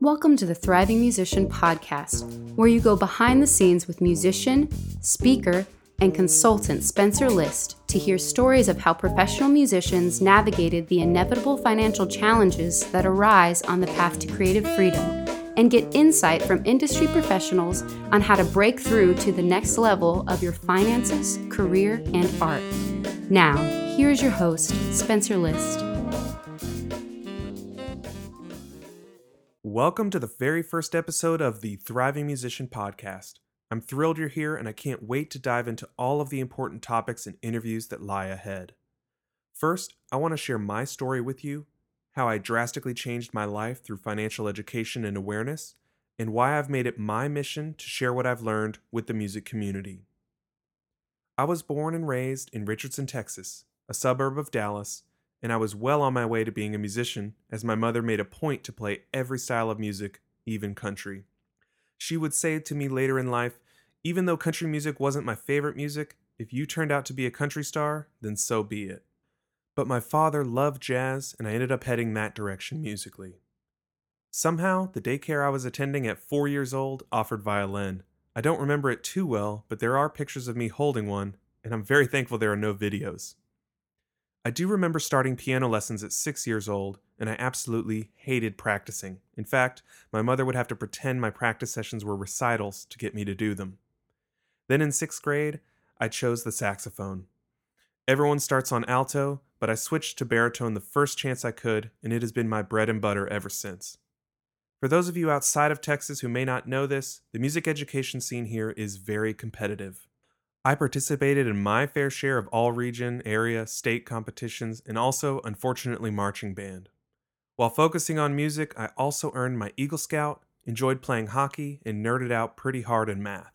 Welcome to the Thriving Musician Podcast, where you go behind the scenes with musician, speaker, and consultant Spencer List to hear stories of how professional musicians navigated the inevitable financial challenges that arise on the path to creative freedom and get insight from industry professionals on how to break through to the next level of your finances, career, and art. Now, here's your host, Spencer List. Welcome to the very first episode of the Thriving Musician Podcast. I'm thrilled you're here and I can't wait to dive into all of the important topics and interviews that lie ahead. First, I want to share my story with you, how I drastically changed my life through financial education and awareness, and why I've made it my mission to share what I've learned with the music community. I was born and raised in Richardson, Texas, a suburb of Dallas, and I was well on my way to being a musician, as my mother made a point to play every style of music, even country. She would say to me later in life, even though country music wasn't my favorite music, if you turned out to be a country star, then so be it. But my father loved jazz, and I ended up heading that direction musically. Somehow, the daycare I was attending at four years old offered violin. I don't remember it too well, but there are pictures of me holding one, and I'm very thankful there are no videos. I do remember starting piano lessons at six years old, and I absolutely hated practicing. In fact, my mother would have to pretend my practice sessions were recitals to get me to do them. Then in sixth grade, I chose the saxophone. Everyone starts on alto, but I switched to baritone the first chance I could, and it has been my bread and butter ever since. For those of you outside of Texas who may not know this, the music education scene here is very competitive. I participated in my fair share of all region, area, state competitions, and also, unfortunately, marching band. While focusing on music, I also earned my Eagle Scout, enjoyed playing hockey, and nerded out pretty hard in math.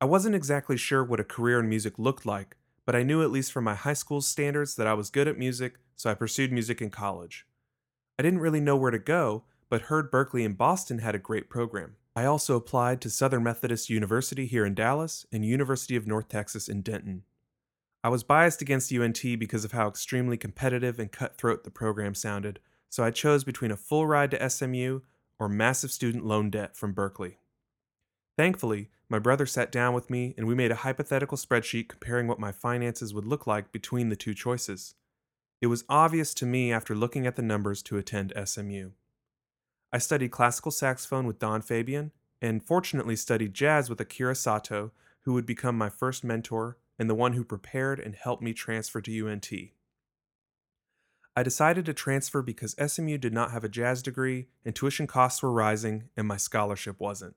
I wasn't exactly sure what a career in music looked like, but I knew at least from my high school standards that I was good at music, so I pursued music in college. I didn't really know where to go, but heard Berklee and Boston had a great program. I also applied to Southern Methodist University here in Dallas and University of North Texas in Denton. I was biased against UNT because of how extremely competitive and cutthroat the program sounded, so I chose between a full ride to SMU or massive student loan debt from Berklee. Thankfully, my brother sat down with me and we made a hypothetical spreadsheet comparing what my finances would look like between the two choices. It was obvious to me after looking at the numbers to attend SMU. I studied classical saxophone with Don Fabian, and fortunately studied jazz with Akira Sato, who would become my first mentor and the one who prepared and helped me transfer to UNT. I decided to transfer because SMU did not have a jazz degree and tuition costs were rising and my scholarship wasn't.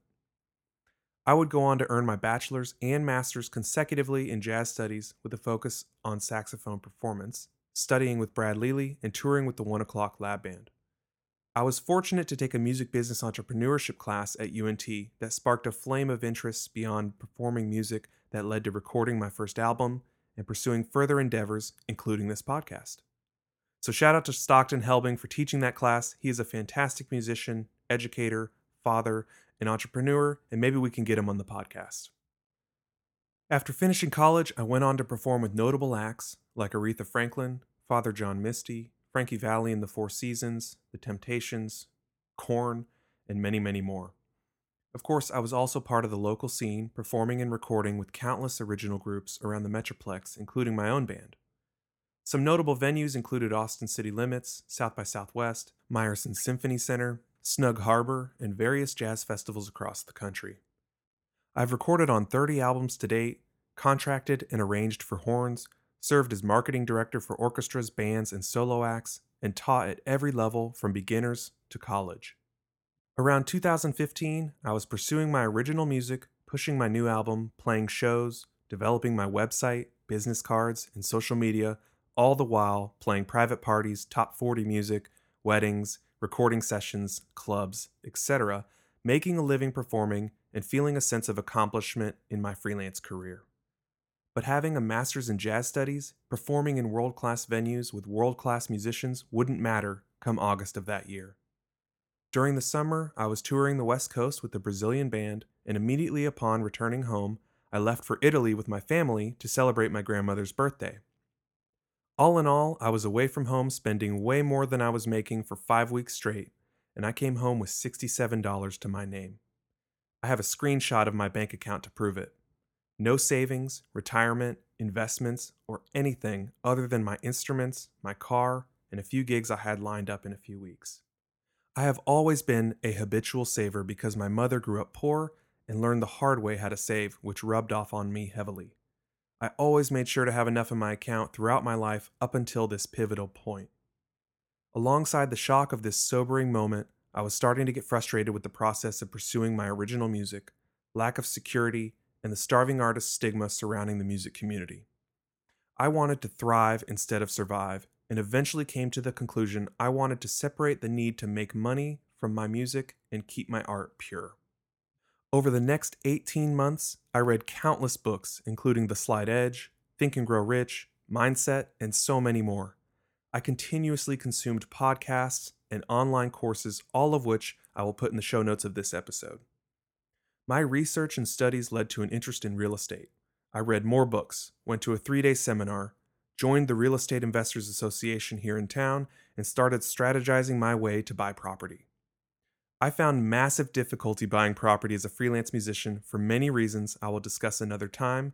I would go on to earn my bachelor's and master's consecutively in jazz studies with a focus on saxophone performance, studying with Brad Leali and touring with the One O'Clock Lab Band. I was fortunate to take a music business entrepreneurship class at UNT that sparked a flame of interest beyond performing music that led to recording my first album and pursuing further endeavors, including this podcast. So, shout out to Stockton Helbing for teaching that class. He is a fantastic musician, educator, father, and entrepreneur, and maybe we can get him on the podcast. After finishing college, I went on to perform with notable acts like Aretha Franklin, Father John Misty, Frankie Valli and the Four Seasons, The Temptations, Korn, and many, many more. Of course, I was also part of the local scene, performing and recording with countless original groups around the Metroplex, including my own band. Some notable venues included Austin City Limits, South by Southwest, Meyerson Symphony Center, Snug Harbor, and various jazz festivals across the country. I've recorded on 30 albums to date, contracted and arranged for horns, served as marketing director for orchestras, bands, and solo acts, and taught at every level from beginners to college. Around 2015, I was pursuing my original music, pushing my new album, playing shows, developing my website, business cards, and social media, all the while playing private parties, top 40 music, weddings, recording sessions, clubs, etc., making a living performing, and feeling a sense of accomplishment in my freelance career. But having a master's in jazz studies, performing in world class venues with world class musicians wouldn't matter come August of that year. During the summer, I was touring the West Coast with a Brazilian band, and immediately upon returning home, I left for Italy with my family to celebrate my grandmother's birthday. All in all, I was away from home spending way more than I was making for five weeks straight, and I came home with $67 to my name. I have a screenshot of my bank account to prove it. No savings, retirement, investments, or anything other than my instruments, my car, and a few gigs I had lined up in a few weeks. I have always been a habitual saver because my mother grew up poor and learned the hard way how to save, which rubbed off on me heavily. I always made sure to have enough in my account throughout my life up until this pivotal point. Alongside the shock of this sobering moment, I was starting to get frustrated with the process of pursuing my original music, lack of security, and the starving artist stigma surrounding the music community. I wanted to thrive instead of survive, and eventually came to the conclusion I wanted to separate the need to make money from my music and keep my art pure. Over the next 18 months, I read countless books, including The Slight Edge, Think and Grow Rich, Mindset, and so many more. I continuously consumed podcasts and online courses, all of which I will put in the show notes of this episode. My research and studies led to an interest in real estate. I read more books, went to a three day seminar, joined the Real Estate Investors Association here in town, and started strategizing my way to buy property. I found massive difficulty buying property as a freelance musician for many reasons I will discuss another time,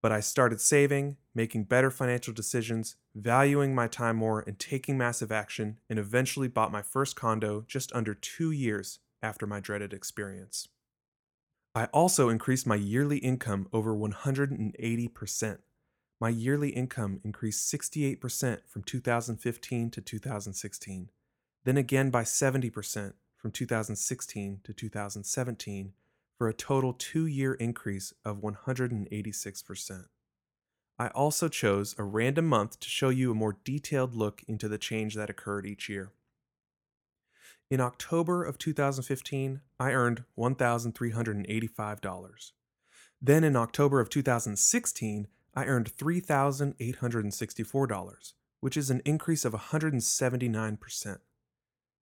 but I started saving, making better financial decisions, valuing my time more, and taking massive action, and eventually bought my first condo just under two years after my dreaded experience. I also increased my yearly income over 180%. My yearly income increased 68% from 2015 to 2016, then again by 70% from 2016 to 2017 for a total two year increase of 186%. I also chose a random month to show you a more detailed look into the change that occurred each year. In October of 2015, I earned $1,385. Then in October of 2016, I earned $3,864, which is an increase of 179%.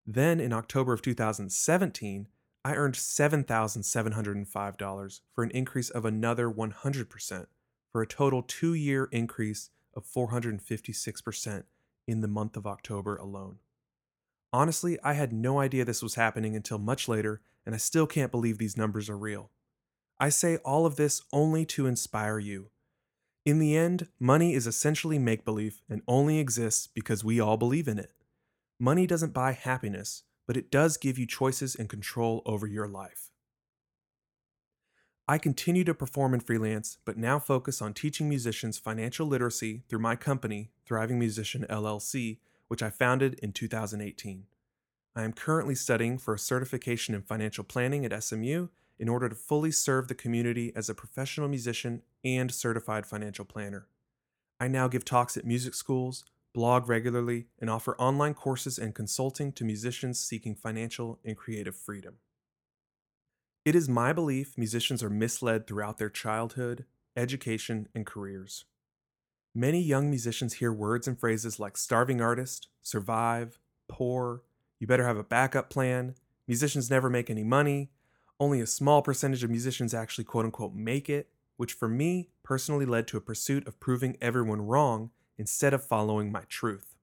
Then in October of 2017, I earned $7,705 for an increase of another 100%, for a total two year increase of 456% in the month of October alone. Honestly, I had no idea this was happening until much later, and I still can't believe these numbers are real. I say all of this only to inspire you. In the end, money is essentially make believe and only exists because we all believe in it. Money doesn't buy happiness, but it does give you choices and control over your life. I continue to perform in freelance, but now focus on teaching musicians financial literacy through my company, Thriving Musician LLC, which I founded in 2018. I am currently studying for a certification in financial planning at SMU in order to fully serve the community as a professional musician and certified financial planner. I now give talks at music schools, blog regularly, and offer online courses and consulting to musicians seeking financial and creative freedom. It is my belief musicians are misled throughout their childhood, education, and careers. Many young musicians hear words and phrases like starving artist, survive, poor, you better have a backup plan, musicians never make any money, only a small percentage of musicians actually quote unquote make it, which for me personally led to a pursuit of proving everyone wrong instead of following my truth.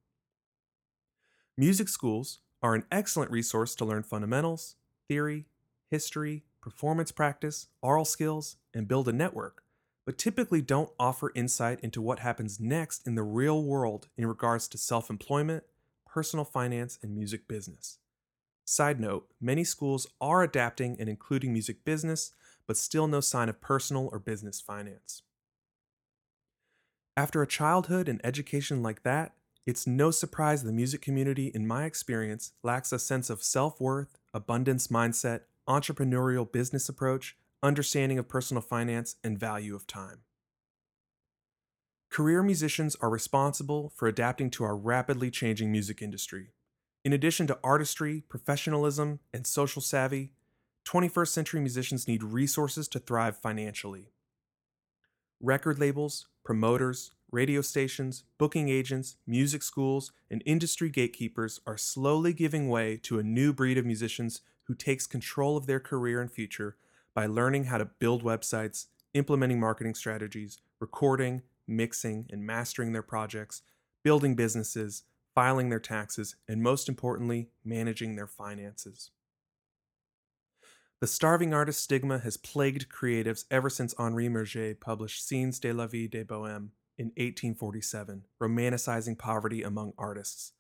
Music schools are an excellent resource to learn fundamentals, theory, history, performance practice, aural skills, and build a network, but typically don't offer insight into what happens next in the real world in regards to self employment, personal finance, and music business. Side note many schools are adapting and including music business, but still no sign of personal or business finance. After a childhood and education like that, it's no surprise the music community, in my experience, lacks a sense of self worth, abundance mindset, entrepreneurial business approach, understanding of personal finance, and value of time. Career musicians are responsible for adapting to our rapidly changing music industry. In addition to artistry, professionalism, and social savvy, 21st century musicians need resources to thrive financially. Record labels, promoters, radio stations, booking agents, music schools, and industry gatekeepers are slowly giving way to a new breed of musicians who takes control of their career and future by learning how to build websites, implementing marketing strategies, recording, mixing, and mastering their projects, building businesses, filing their taxes, and most importantly, managing their finances. The starving artist stigma has plagued creatives ever since Henri Murger published Scenes de la vie des bohèmes in 1847, romanticizing poverty among artists.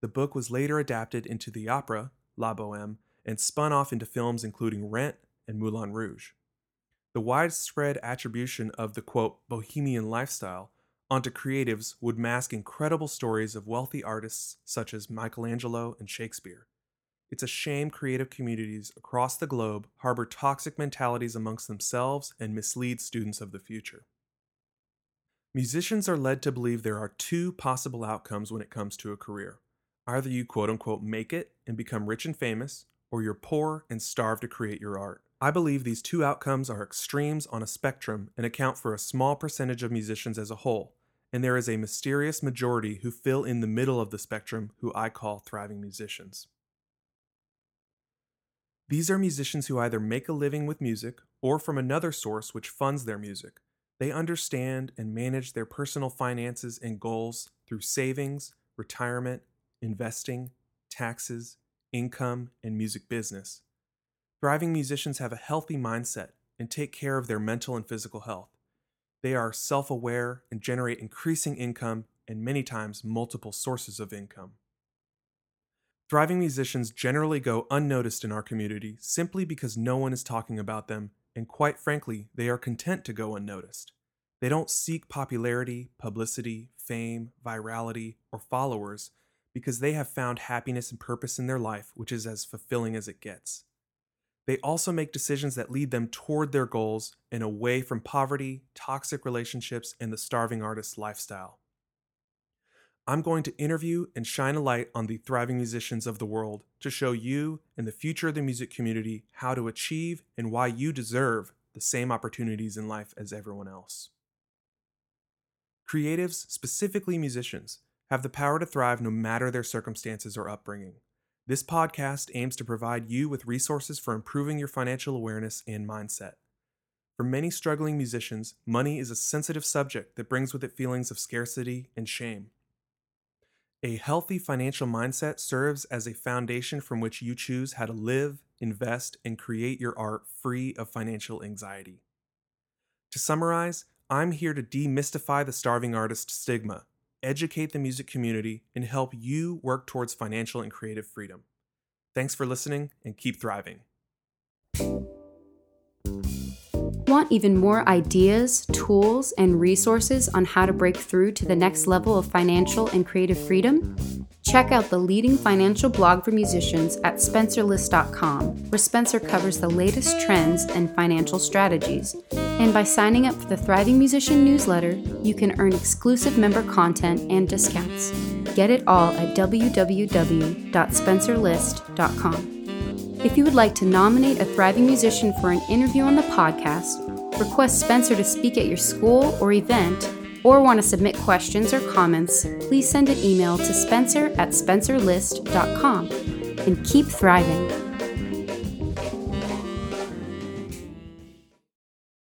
The book was later adapted into the opera, La Bohème, and spun off into films including Rent and Moulin Rouge. The widespread attribution of the quote, bohemian lifestyle onto creatives would mask incredible stories of wealthy artists such as Michelangelo and Shakespeare. It's a shame creative communities across the globe harbor toxic mentalities amongst themselves and mislead students of the future. Musicians are led to believe there are two possible outcomes when it comes to a career. Either you quote unquote make it and become rich and famous, or you're poor and starve to create your art. I believe these two outcomes are extremes on a spectrum and account for a small percentage of musicians as a whole, and there is a mysterious majority who fill in the middle of the spectrum who I call thriving musicians. These are musicians who either make a living with music or from another source which funds their music. They understand and manage their personal finances and goals through savings, retirement, investing, taxes, income, and music business. Thriving musicians have a healthy mindset and take care of their mental and physical health. They are self aware and generate increasing income and many times multiple sources of income. Thriving musicians generally go unnoticed in our community simply because no one is talking about them, and quite frankly, they are content to go unnoticed. They don't seek popularity, publicity, fame, virality, or followers because they have found happiness and purpose in their life, which is as fulfilling as it gets. They also make decisions that lead them toward their goals and away from poverty, toxic relationships, and the starving artist lifestyle. I'm going to interview and shine a light on the thriving musicians of the world to show you and the future of the music community how to achieve and why you deserve the same opportunities in life as everyone else. Creatives, specifically musicians, have the power to thrive no matter their circumstances or upbringing. This podcast aims to provide you with resources for improving your financial awareness and mindset. For many struggling musicians, money is a sensitive subject that brings with it feelings of scarcity and shame. A healthy financial mindset serves as a foundation from which you choose how to live, invest, and create your art free of financial anxiety. To summarize, I'm here to demystify the starving artist stigma, educate the music community, and help you work towards financial and creative freedom. Thanks for listening and keep thriving. Want even more ideas, tools, and resources on how to break through to the next level of financial and creative freedom? Check out the leading financial blog for musicians at spencerlist.com, where Spencer covers the latest trends and financial strategies. And by signing up for the Thriving Musician newsletter, you can earn exclusive member content and discounts. Get it all at www.spencerlist.com. If you would like to nominate a thriving musician for an interview on the podcast, request Spencer to speak at your school or event, or want to submit questions or comments, please send an email to spencer at spencerlist.com and keep thriving.